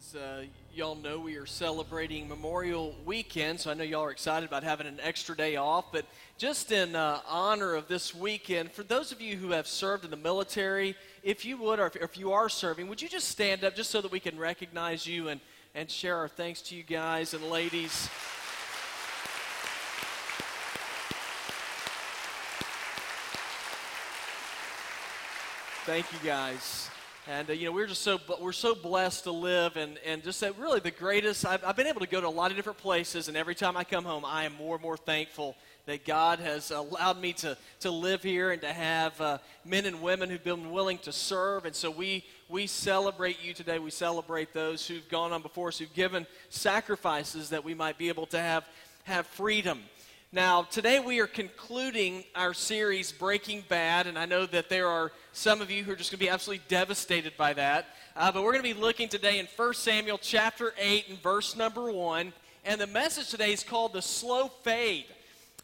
As uh, y'all know, we are celebrating Memorial Weekend, so I know y'all are excited about having an extra day off. But just in uh, honor of this weekend, for those of you who have served in the military, if you would, or if, if you are serving, would you just stand up just so that we can recognize you and, and share our thanks to you guys and ladies? Thank you guys. And uh, you know we're just so we're so blessed to live and and just that really the greatest. I've, I've been able to go to a lot of different places, and every time I come home, I am more and more thankful that God has allowed me to to live here and to have uh, men and women who've been willing to serve. And so we we celebrate you today. We celebrate those who've gone on before us, who've given sacrifices that we might be able to have have freedom. Now, today we are concluding our series, Breaking Bad, and I know that there are some of you who are just going to be absolutely devastated by that. Uh, but we're going to be looking today in 1 Samuel chapter 8 and verse number 1. And the message today is called The Slow Fade.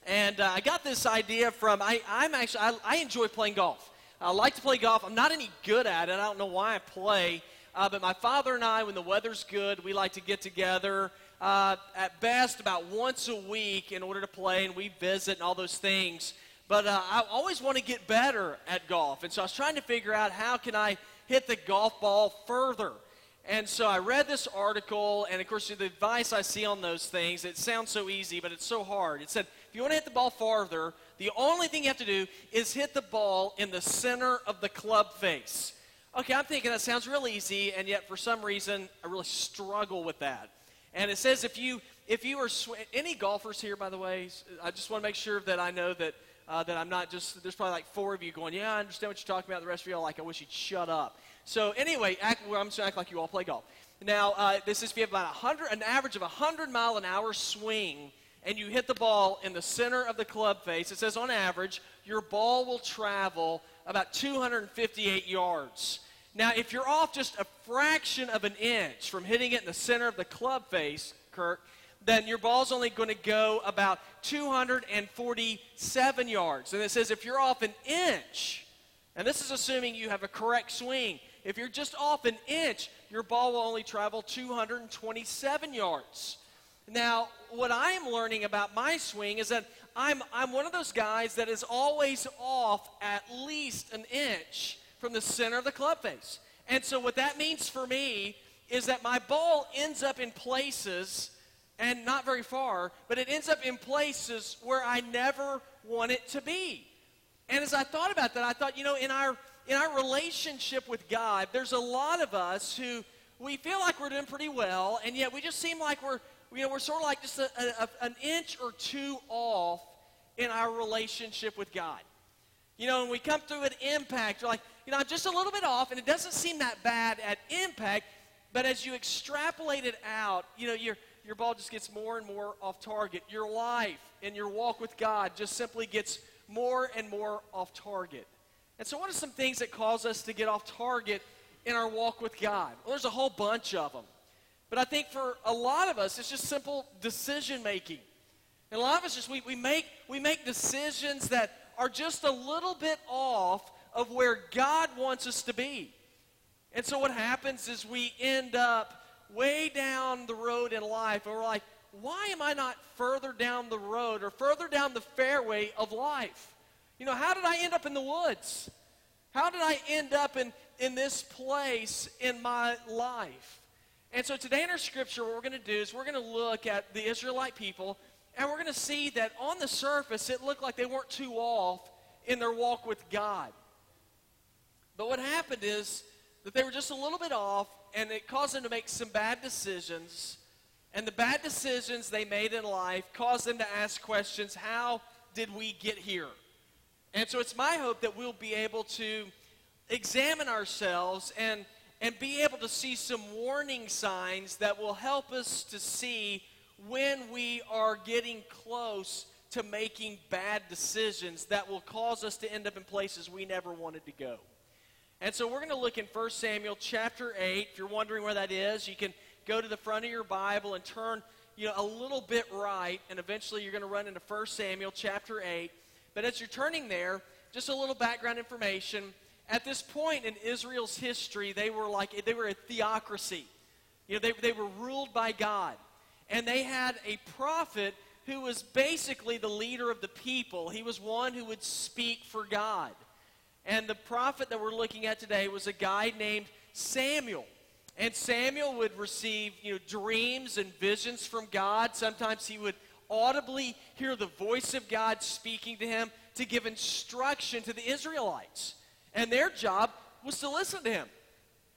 And uh, I got this idea from, I, I'm actually, I, I, enjoy playing golf. I like to play golf. I'm not any good at it. I don't know why I play. Uh, but my father and I, when the weather's good, we like to get together uh, at best about once a week in order to play, and we visit and all those things. But uh, I always want to get better at golf, and so I was trying to figure out how can I hit the golf ball further. And so I read this article, and of course, the advice I see on those things, it sounds so easy, but it's so hard. It said, if you want to hit the ball farther, the only thing you have to do is hit the ball in the center of the club face. Okay, I'm thinking that sounds real easy, and yet for some reason, I really struggle with that. And it says if you if you are sw- any golfers here, by the way, I just want to make sure that I know that uh, that I'm not just. There's probably like four of you going, yeah, I understand what you're talking about. The rest of you are like, I wish you'd shut up. So anyway, act, well, I'm just gonna act like you all play golf. Now uh, this is if you have about hundred, an average of a hundred mile an hour swing, and you hit the ball in the center of the club face. It says on average your ball will travel about 258 yards. Now, if you're off just a fraction of an inch from hitting it in the center of the club face, Kirk, then your ball's only going to go about 247 yards. And it says if you're off an inch, and this is assuming you have a correct swing, if you're just off an inch, your ball will only travel 227 yards. Now, what I'm learning about my swing is that I'm, I'm one of those guys that is always off at least an inch from the center of the club face. And so, what that means for me is that my ball ends up in places, and not very far, but it ends up in places where I never want it to be. And as I thought about that, I thought, you know, in our in our relationship with God, there's a lot of us who we feel like we're doing pretty well, and yet we just seem like we're you know we're sort of like just a, a, an inch or two off in our relationship with God. You know, when we come through an impact, you're like, you know, I'm just a little bit off, and it doesn't seem that bad at impact, but as you extrapolate it out, you know, your, your ball just gets more and more off target. Your life and your walk with God just simply gets more and more off target. And so, what are some things that cause us to get off target in our walk with God? Well, there's a whole bunch of them. But I think for a lot of us, it's just simple decision making. And a lot of us just we, we make we make decisions that are just a little bit off of where God wants us to be. And so what happens is we end up way down the road in life and we're like, why am I not further down the road or further down the fairway of life? You know, how did I end up in the woods? How did I end up in, in this place in my life? And so today in our scripture, what we're going to do is we're going to look at the Israelite people and we're going to see that on the surface, it looked like they weren't too off in their walk with God. But what happened is that they were just a little bit off, and it caused them to make some bad decisions. And the bad decisions they made in life caused them to ask questions how did we get here? And so it's my hope that we'll be able to examine ourselves and, and be able to see some warning signs that will help us to see when we are getting close to making bad decisions that will cause us to end up in places we never wanted to go. And so we're going to look in 1 Samuel chapter 8. If you're wondering where that is, you can go to the front of your Bible and turn you know, a little bit right, and eventually you're going to run into 1 Samuel chapter 8. But as you're turning there, just a little background information. At this point in Israel's history, they were like they were a theocracy. You know, they, they were ruled by God. And they had a prophet who was basically the leader of the people. He was one who would speak for God. And the prophet that we're looking at today was a guy named Samuel. And Samuel would receive, you know, dreams and visions from God. Sometimes he would audibly hear the voice of God speaking to him to give instruction to the Israelites. And their job was to listen to him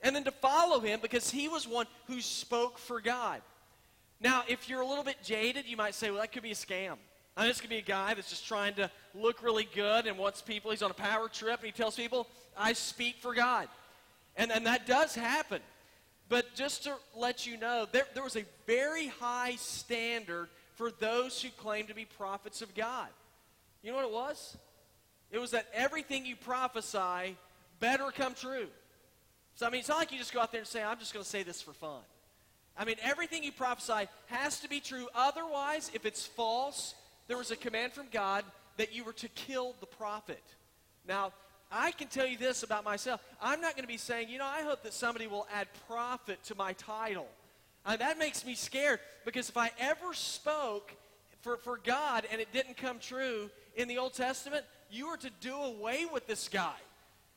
and then to follow him because he was one who spoke for God. Now, if you're a little bit jaded, you might say, well, that could be a scam. I mean, this could be a guy that's just trying to look really good and wants people, he's on a power trip and he tells people, I speak for God. And, and that does happen. But just to let you know, there, there was a very high standard for those who claim to be prophets of God. You know what it was? It was that everything you prophesy better come true. So, I mean, it's not like you just go out there and say, I'm just going to say this for fun. I mean, everything you prophesy has to be true. Otherwise, if it's false, there was a command from God that you were to kill the prophet. Now, I can tell you this about myself. I'm not going to be saying, you know, I hope that somebody will add prophet to my title. Uh, that makes me scared because if I ever spoke for, for God and it didn't come true in the Old Testament, you were to do away with this guy.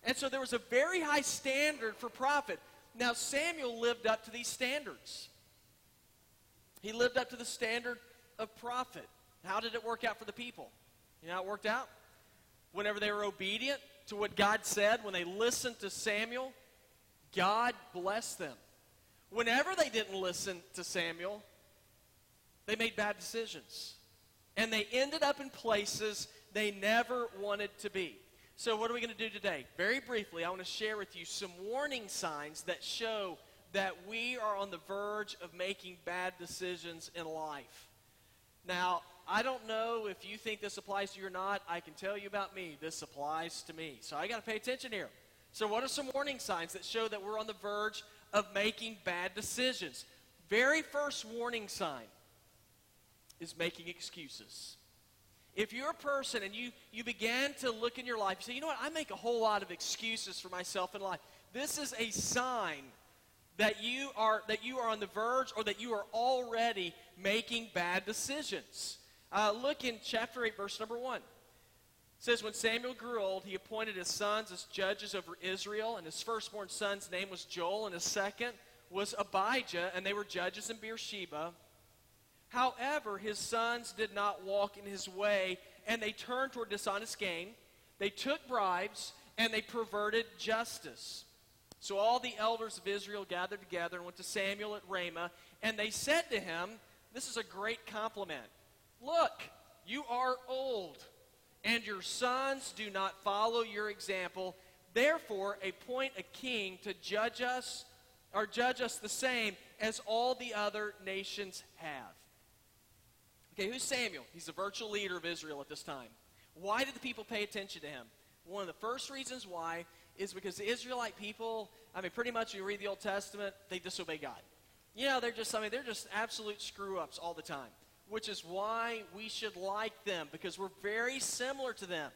And so there was a very high standard for prophet. Now, Samuel lived up to these standards. He lived up to the standard of prophet. How did it work out for the people? You know how it worked out? Whenever they were obedient to what God said, when they listened to Samuel, God blessed them. Whenever they didn't listen to Samuel, they made bad decisions. And they ended up in places they never wanted to be. So, what are we going to do today? Very briefly, I want to share with you some warning signs that show that we are on the verge of making bad decisions in life. Now, I don't know if you think this applies to you or not. I can tell you about me. This applies to me. So I got to pay attention here. So, what are some warning signs that show that we're on the verge of making bad decisions? Very first warning sign is making excuses. If you're a person and you, you began to look in your life, you say, you know what, I make a whole lot of excuses for myself in life. This is a sign that you are that you are on the verge or that you are already making bad decisions. Uh, look in chapter 8, verse number 1. It says, When Samuel grew old, he appointed his sons as judges over Israel, and his firstborn son's name was Joel, and his second was Abijah, and they were judges in Beersheba. However, his sons did not walk in his way, and they turned toward dishonest gain. They took bribes, and they perverted justice. So all the elders of Israel gathered together and went to Samuel at Ramah, and they said to him, This is a great compliment. Look, you are old, and your sons do not follow your example. Therefore, appoint a king to judge us, or judge us the same as all the other nations have. Okay, who's Samuel? He's the virtual leader of Israel at this time. Why did the people pay attention to him? One of the first reasons why is because the Israelite people, I mean, pretty much you read the Old Testament, they disobey God. You know, they're just, I mean, they're just absolute screw ups all the time, which is why we should like them because we're very similar to them.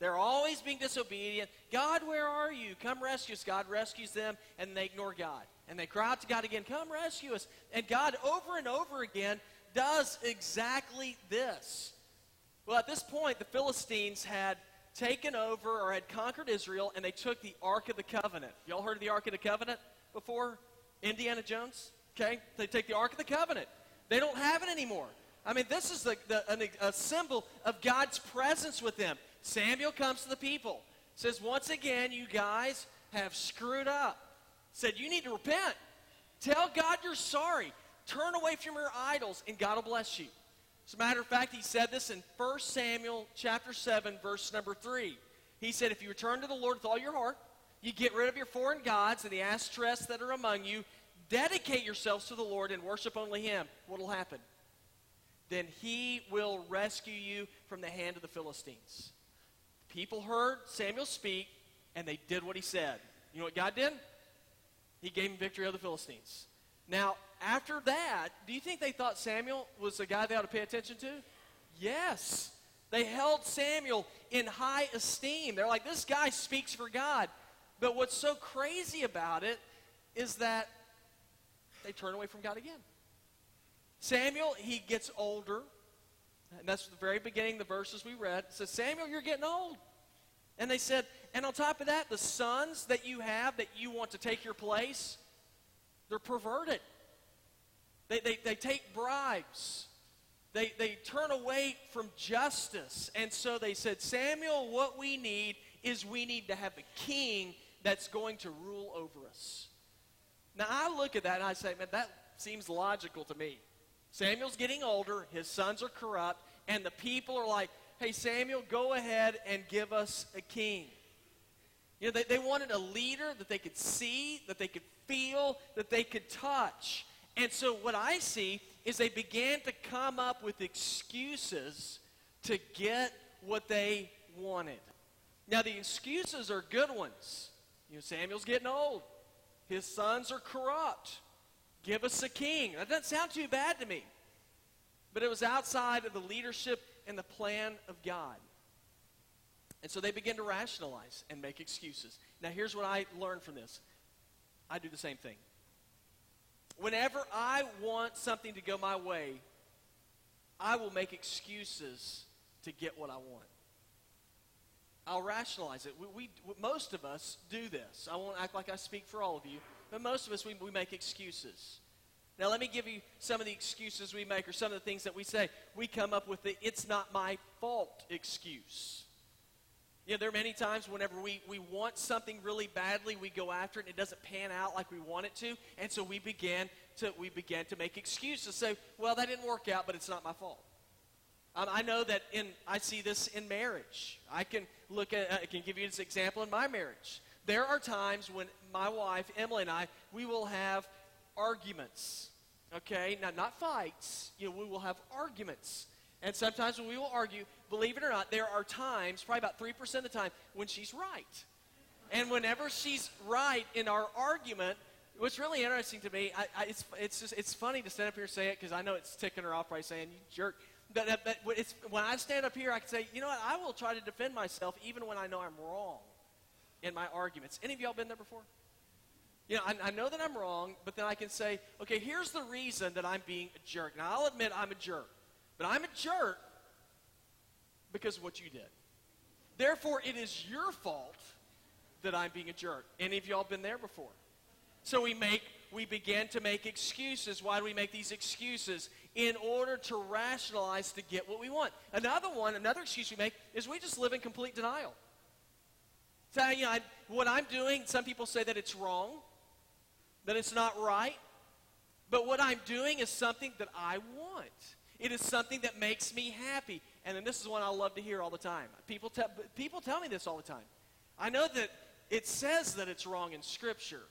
They're always being disobedient. God, where are you? Come rescue us. God rescues them, and they ignore God. And they cry out to God again, Come rescue us. And God, over and over again, does exactly this. Well, at this point, the Philistines had taken over or had conquered Israel, and they took the Ark of the Covenant. Y'all heard of the Ark of the Covenant before? Indiana Jones? Okay? They take the Ark of the Covenant. They don't have it anymore. I mean, this is the, the, a symbol of God's presence with them. Samuel comes to the people, says, Once again, you guys have screwed up. Said, You need to repent. Tell God you're sorry. Turn away from your idols, and God will bless you. As a matter of fact, he said this in 1 Samuel chapter 7, verse number 3. He said, If you return to the Lord with all your heart, you get rid of your foreign gods and the ashtoreths that are among you, dedicate yourselves to the Lord and worship only him, what will happen? Then he will rescue you from the hand of the Philistines. People heard Samuel speak, and they did what he said. You know what God did? He gave him victory over the Philistines. Now, after that, do you think they thought Samuel was the guy they ought to pay attention to? Yes. They held Samuel in high esteem. They're like, this guy speaks for God. But what's so crazy about it is that they turn away from God again. Samuel, he gets older. And that's the very beginning, the verses we read. It says, Samuel, you're getting old. And they said, and on top of that, the sons that you have that you want to take your place, they're perverted. They, they, they take bribes. They, they turn away from justice. And so they said, Samuel, what we need is we need to have a king that's going to rule over us. Now, I look at that and I say, man, that seems logical to me. Samuel's getting older, his sons are corrupt, and the people are like, hey, Samuel, go ahead and give us a king. You know, they, they wanted a leader that they could see, that they could feel, that they could touch. And so what I see is they began to come up with excuses to get what they wanted. Now, the excuses are good ones. You know, Samuel's getting old. His sons are corrupt. Give us a king. That doesn't sound too bad to me. But it was outside of the leadership and the plan of God. And so they begin to rationalize and make excuses. Now, here's what I learned from this I do the same thing. Whenever I want something to go my way, I will make excuses to get what I want. I'll rationalize it. We, we, most of us do this. I won't act like I speak for all of you, but most of us, we, we make excuses. Now, let me give you some of the excuses we make or some of the things that we say. We come up with the it's not my fault excuse. You know, there are many times whenever we, we want something really badly, we go after it and it doesn't pan out like we want it to. And so we began to, we began to make excuses. Say, well, that didn't work out, but it's not my fault. Um, I know that in, I see this in marriage. I can look at, I can give you this example in my marriage. There are times when my wife, Emily, and I, we will have arguments. Okay? Now, not fights. You know, we will have arguments. And sometimes when we will argue, believe it or not, there are times, probably about 3% of the time, when she's right. And whenever she's right in our argument, what's really interesting to me, I, I, it's, it's, just, it's funny to stand up here and say it because I know it's ticking her off by saying, you jerk. But, but when I stand up here, I can say, you know what, I will try to defend myself even when I know I'm wrong in my arguments. Any of y'all been there before? You know, I, I, know that I'm wrong, but then I can say, okay, here's the reason that I'm being a jerk. Now, I'll admit I'm a jerk, but I'm a jerk because of what you did. Therefore, it is your fault that I'm being a jerk. Any of y'all been there before? So we make, we begin to make excuses. Why do we make these excuses? In order to rationalize to get what we want. Another one, another excuse we make is we just live in complete denial. So, you know, I, what I'm doing, some people say that it's wrong, that it's not right. But what I'm doing is something that I want. It is something that makes me happy. And then this is one I love to hear all the time. People, te- people tell me this all the time. I know that it says that it's wrong in Scripture,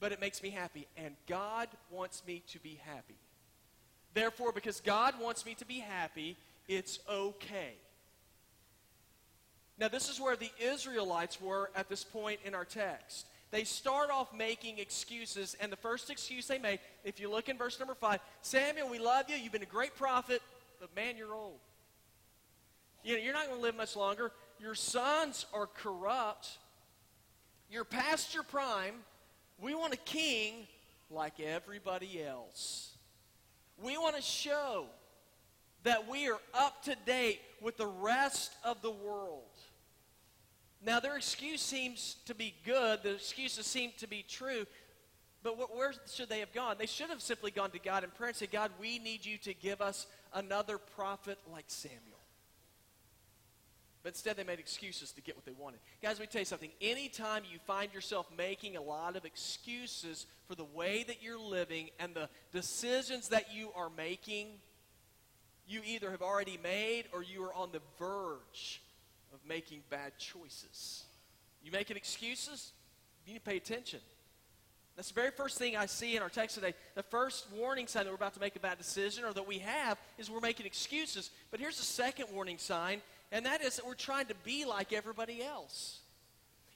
but it makes me happy. And God wants me to be happy. Therefore, because God wants me to be happy, it's okay. Now, this is where the Israelites were at this point in our text. They start off making excuses, and the first excuse they make, if you look in verse number five, Samuel, we love you. You've been a great prophet, but man, you're old. You know, you're not going to live much longer. Your sons are corrupt. You're past your prime. We want a king like everybody else. We want to show that we are up to date with the rest of the world. Now, their excuse seems to be good, the excuses seem to be true, but where should they have gone? They should have simply gone to God in prayer and said, God, we need you to give us another prophet like Samuel. But instead, they made excuses to get what they wanted. Guys, let me tell you something. Anytime you find yourself making a lot of excuses for the way that you're living and the decisions that you are making, you either have already made or you are on the verge of making bad choices. You making excuses? You need to pay attention. That's the very first thing I see in our text today. The first warning sign that we're about to make a bad decision or that we have is we're making excuses. But here's the second warning sign, and that is that we're trying to be like everybody else.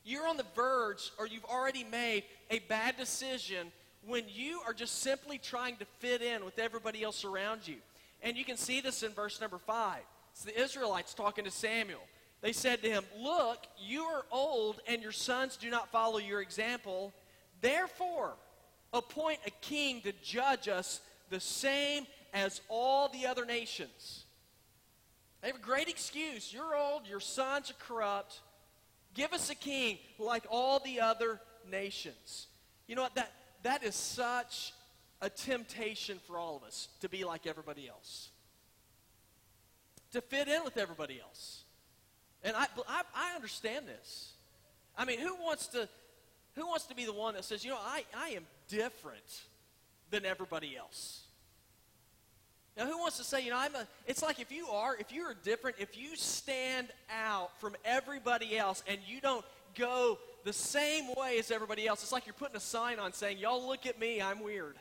You're on the verge or you've already made a bad decision when you are just simply trying to fit in with everybody else around you. And you can see this in verse number five. It's the Israelites talking to Samuel. They said to him, Look, you are old, and your sons do not follow your example. Therefore, appoint a king to judge us the same as all the other nations. They have a great excuse. You're old, your sons are corrupt. Give us a king like all the other nations. You know what? That, that is such a temptation for all of us to be like everybody else, to fit in with everybody else. And I, I, I understand this. I mean, who wants to who wants to be the one that says, you know, I, I am different than everybody else? Now, who wants to say, you know, I'm a, it's like if you are, if you are different, if you stand out from everybody else and you don't go the same way as everybody else, it's like you're putting a sign on saying, y'all look at me, I'm weird.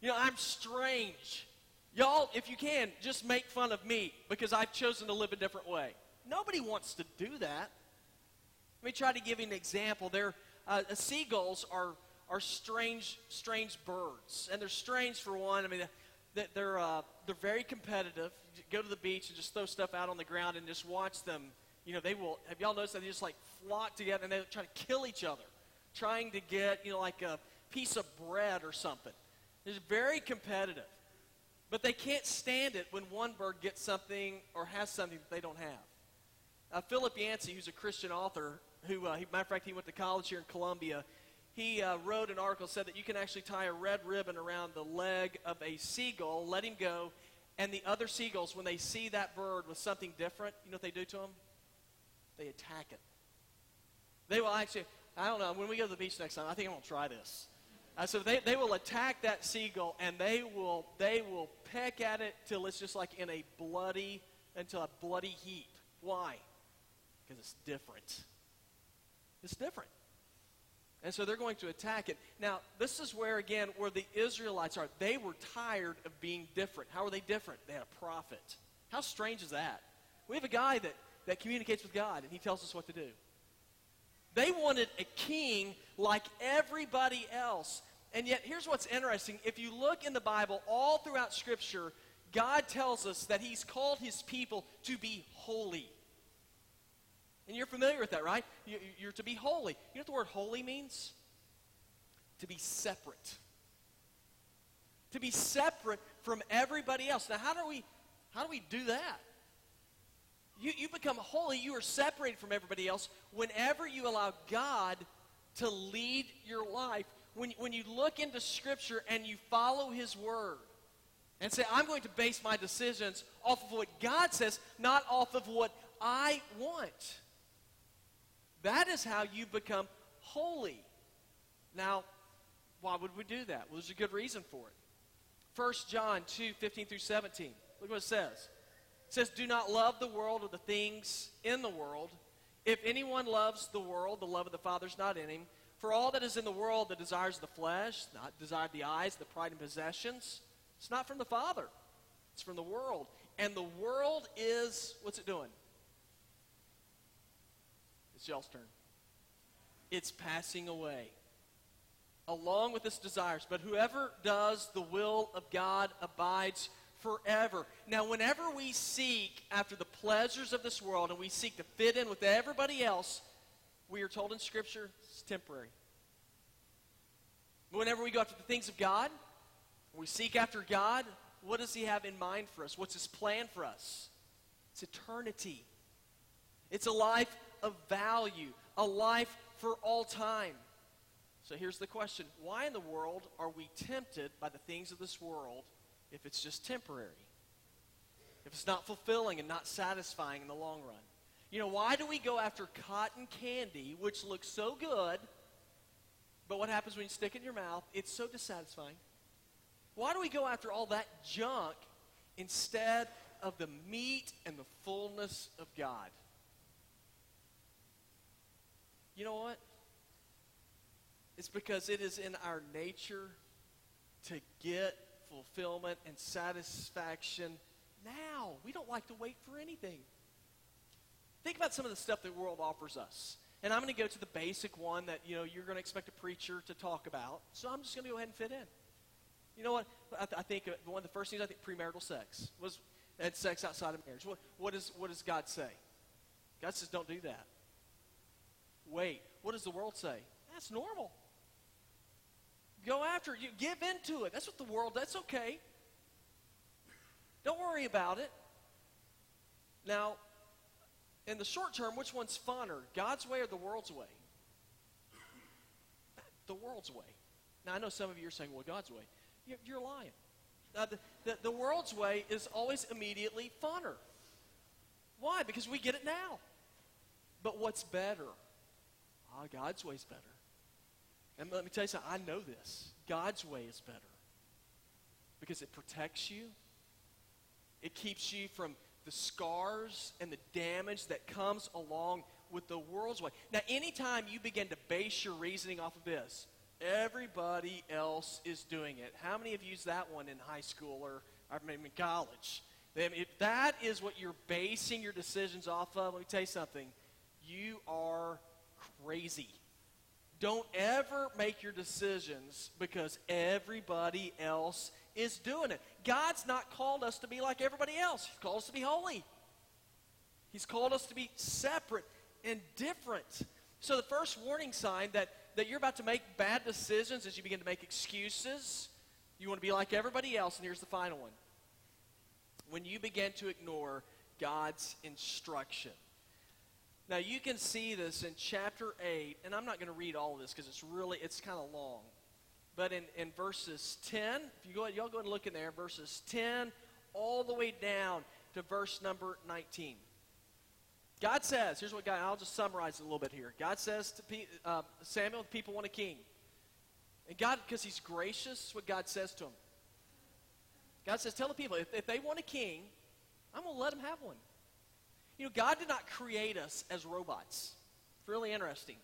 You know, I'm strange. Y'all, if you can, just make fun of me because I've chosen to live a different way. Nobody wants to do that. Let me try to give you an example. There, uh, seagulls are, are strange, strange birds. And they're strange for one. I mean, they're, uh, they're very competitive. You go to the beach and just throw stuff out on the ground and just watch them. You know, they will, have y'all noticed that they just like flock together and they try to kill each other, trying to get, you know, like a piece of bread or something. They're very competitive. But they can't stand it when one bird gets something or has something that they don't have. Uh, Philip Yancey, who's a Christian author, who, uh, he, matter of fact, he went to college here in Columbia. He uh, wrote an article said that you can actually tie a red ribbon around the leg of a seagull, let him go, and the other seagulls, when they see that bird with something different, you know what they do to him? They attack it. They will actually, I don't know, when we go to the beach next time, I think I'm going to try this. Uh, so they, they will attack that seagull and they will, they will peck at it till it's just like in a bloody, until a bloody heap. Why? Because it's different. It's different. And so they're going to attack it. Now, this is where, again, where the Israelites are. They were tired of being different. How are they different? They had a prophet. How strange is that? We have a guy that, that communicates with God, and he tells us what to do. They wanted a king like everybody else. And yet, here's what's interesting. If you look in the Bible, all throughout Scripture, God tells us that he's called his people to be holy. And you're familiar with that, right? You're to be holy. You know what the word holy means? To be separate. To be separate from everybody else. Now, how do we, how do, we do that? You, you become holy, you are separated from everybody else whenever you allow God to lead your life. When, when you look into Scripture and you follow His Word and say, I'm going to base my decisions off of what God says, not off of what I want. That is how you become holy. Now, why would we do that? Well, there's a good reason for it. 1 John 2 15 through 17. Look what it says. It says, Do not love the world or the things in the world. If anyone loves the world, the love of the Father is not in him. For all that is in the world, the desires of the flesh, not desire the eyes, the pride and possessions, it's not from the Father. It's from the world. And the world is, what's it doing? It's y'all's turn. It's passing away along with its desires. But whoever does the will of God abides forever. Now, whenever we seek after the pleasures of this world and we seek to fit in with everybody else, we are told in Scripture it's temporary. Whenever we go after the things of God, we seek after God, what does He have in mind for us? What's His plan for us? It's eternity. It's a life of value, a life for all time. So here's the question Why in the world are we tempted by the things of this world if it's just temporary? If it's not fulfilling and not satisfying in the long run? You know, why do we go after cotton candy, which looks so good, but what happens when you stick it in your mouth? It's so dissatisfying. Why do we go after all that junk instead of the meat and the fullness of God? You know what? It's because it is in our nature to get fulfillment and satisfaction now. We don't like to wait for anything. Think about some of the stuff the world offers us. And I'm going to go to the basic one that, you know, you're going to expect a preacher to talk about. So I'm just going to go ahead and fit in. You know what? I, th- I think one of the first things I think premarital sex was and sex outside of marriage. What, what, is, what does God say? God says don't do that wait. What does the world say? That's normal. Go after it. You give into it. That's what the world, that's okay. Don't worry about it. Now, in the short term, which one's funner, God's way or the world's way? The world's way. Now, I know some of you are saying, well, God's way. You're lying. Uh, the, the, the world's way is always immediately funner. Why? Because we get it now. But what's better? Ah, God's way's better. And let me tell you something, I know this. God's way is better. Because it protects you. It keeps you from the scars and the damage that comes along with the world's way. Now, anytime you begin to base your reasoning off of this, everybody else is doing it. How many have used that one in high school or, or maybe in college? If that is what you're basing your decisions off of, let me tell you something. You are crazy. Don't ever make your decisions because everybody else is doing it. God's not called us to be like everybody else. He's called us to be holy. He's called us to be separate and different. So the first warning sign that, that you're about to make bad decisions as you begin to make excuses, you want to be like everybody else, and here's the final one. When you begin to ignore God's instruction. Now you can see this in chapter 8, and I'm not going to read all of this because it's really, it's kind of long. But in, in verses 10, if you go, y'all go and look in there, verses 10 all the way down to verse number 19. God says, here's what God, I'll just summarize it a little bit here. God says to uh, Samuel, the people want a king. And God, because he's gracious, what God says to him. God says, tell the people, if, if they want a king, I'm going to let them have one. You know, God did not create us as robots. It's really interesting.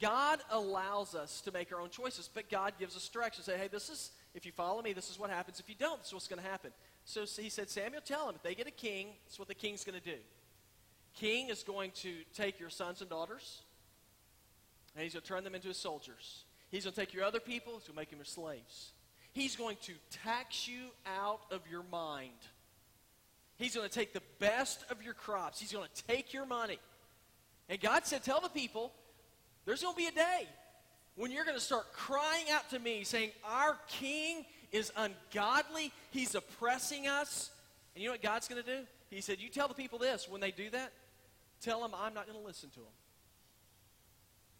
God allows us to make our own choices, but God gives us direction. Say, hey, this is, if you follow me, this is what happens. If you don't, this is what's going to happen. So he said, Samuel, tell them, if they get a king, is what the king's going to do. King is going to take your sons and daughters, and he's going to turn them into his soldiers. He's going to take your other people, he's going to make them your slaves. He's going to tax you out of your mind. He's going to take the best of your crops. He's going to take your money. And God said, Tell the people, there's going to be a day when you're going to start crying out to me saying, Our king is ungodly. He's oppressing us. And you know what God's going to do? He said, You tell the people this. When they do that, tell them I'm not going to listen to them.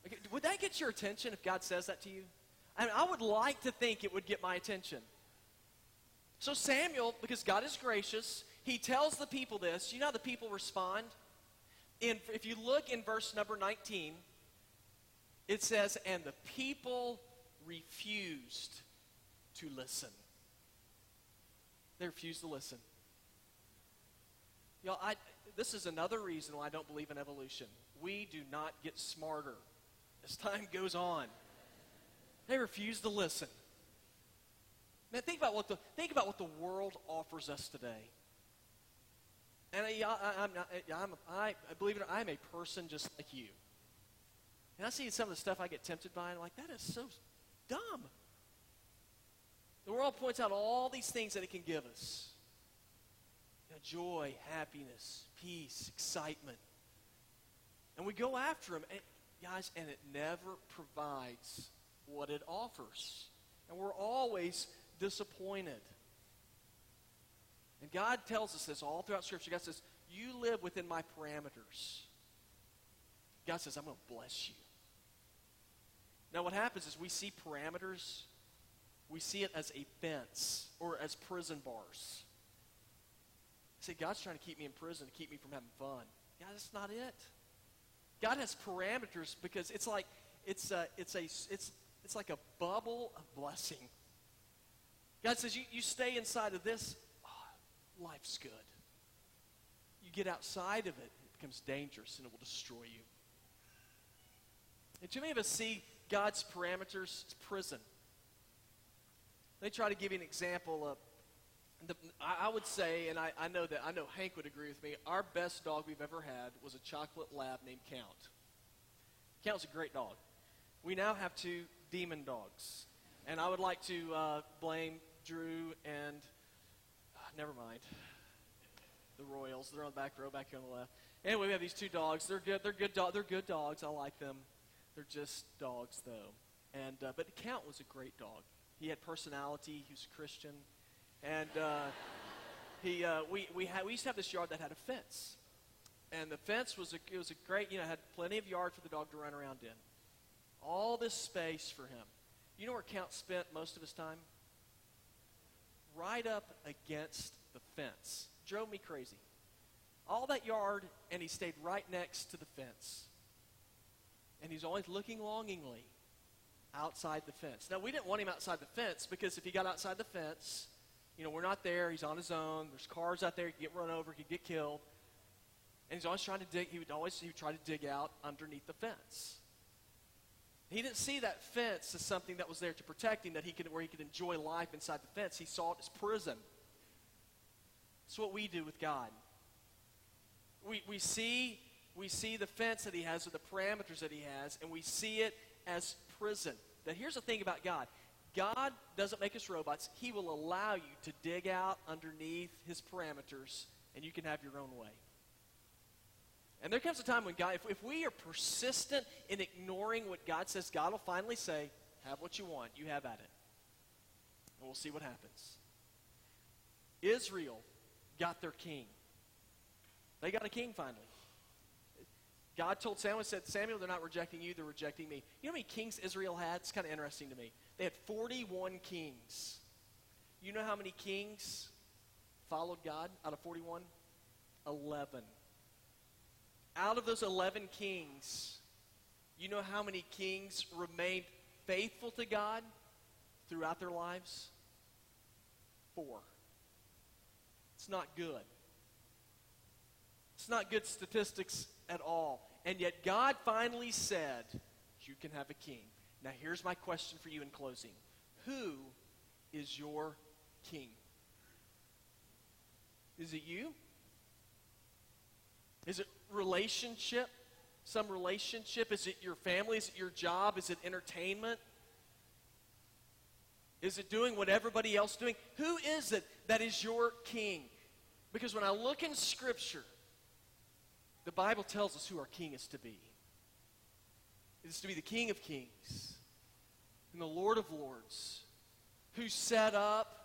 Okay, would that get your attention if God says that to you? I, mean, I would like to think it would get my attention. So Samuel, because God is gracious, he tells the people this. You know how the people respond? In, if you look in verse number 19, it says, And the people refused to listen. They refused to listen. Y'all, I, this is another reason why I don't believe in evolution. We do not get smarter as time goes on. They refuse to listen. Man, think about what the, think about what the world offers us today. And I, I, I'm not, I'm, I, I believe it, I'm a person just like you. And I see some of the stuff I get tempted by, and I'm like, that is so dumb. The world points out all these things that it can give us you know, joy, happiness, peace, excitement. And we go after them, and, guys, and it never provides what it offers. And we're always disappointed. And God tells us this all throughout Scripture. God says, You live within my parameters. God says, I'm going to bless you. Now, what happens is we see parameters, we see it as a fence or as prison bars. Say, God's trying to keep me in prison to keep me from having fun. God, that's not it. God has parameters because it's like it's a, it's a it's it's like a bubble of blessing. God says you, you stay inside of this life's good. You get outside of it, it becomes dangerous and it will destroy you. And too many of us see God's parameters as prison. They try to give you an example of, the, I, would say, and I, I know that, I know Hank would agree with me, our best dog we've ever had was a chocolate lab named Count. Count's a great dog. We now have two demon dogs. And I would like to uh, blame Drew and never mind. The Royals. They're on the back row, back here on the left. Anyway, we have these two dogs. They're good. They're good. Do- they're good dogs. I like them. They're just dogs, though. And, uh, but Count was a great dog. He had personality. He was a Christian. And uh, he, uh, we, we, had, we used to have this yard that had a fence. And the fence was a, it was a great, you know, had plenty of yard for the dog to run around in. All this space for him. You know where Count spent most of his time? Right up against the fence. Drove me crazy. All that yard, and he stayed right next to the fence. And he's always looking longingly outside the fence. Now, we didn't want him outside the fence because if he got outside the fence, you know, we're not there. He's on his own. There's cars out there. He could get run over. He could get killed. And he's always trying to dig. He would always he would try to dig out underneath the fence. He didn't see that fence as something that was there to protect him, that he could, where he could enjoy life inside the fence. He saw it as prison. That's what we do with God. We, we, see, we see the fence that he has or the parameters that he has, and we see it as prison. Now, here's the thing about God God doesn't make us robots. He will allow you to dig out underneath his parameters, and you can have your own way. And there comes a time when God, if, if we are persistent in ignoring what God says, God will finally say, Have what you want. You have at it. And we'll see what happens. Israel got their king. They got a king finally. God told Samuel, said, Samuel, they're not rejecting you, they're rejecting me. You know how many kings Israel had? It's kind of interesting to me. They had 41 kings. You know how many kings followed God out of 41? 11. Out of those 11 kings, you know how many kings remained faithful to God throughout their lives? Four. It's not good. It's not good statistics at all. And yet God finally said, You can have a king. Now, here's my question for you in closing Who is your king? Is it you? Is it relationship? Some relationship? Is it your family? Is it your job? Is it entertainment? Is it doing what everybody else doing? Who is it that is your king? Because when I look in Scripture, the Bible tells us who our king is to be. It is to be the King of Kings and the Lord of Lords, who set up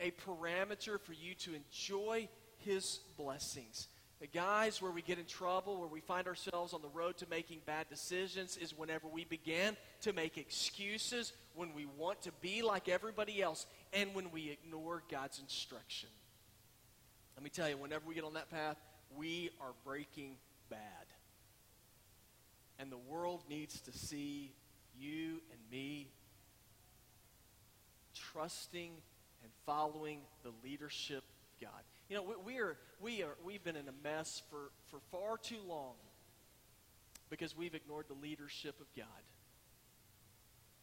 a parameter for you to enjoy his blessings. The guys, where we get in trouble, where we find ourselves on the road to making bad decisions, is whenever we begin to make excuses, when we want to be like everybody else, and when we ignore God's instruction. Let me tell you, whenever we get on that path, we are breaking bad. And the world needs to see you and me trusting and following the leadership of God. You know, we, we, are, we are, we've been in a mess for, for far too long because we've ignored the leadership of God.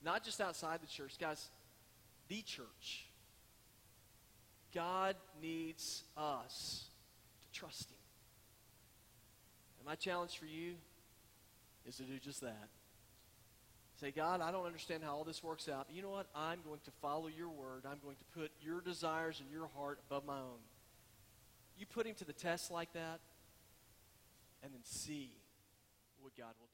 Not just outside the church, guys, the church. God needs us to trust Him. And my challenge for you is to do just that. Say, God, I don't understand how all this works out. But you know what? I'm going to follow your word. I'm going to put your desires and your heart above my own. You put him to the test like that, and then see what God will.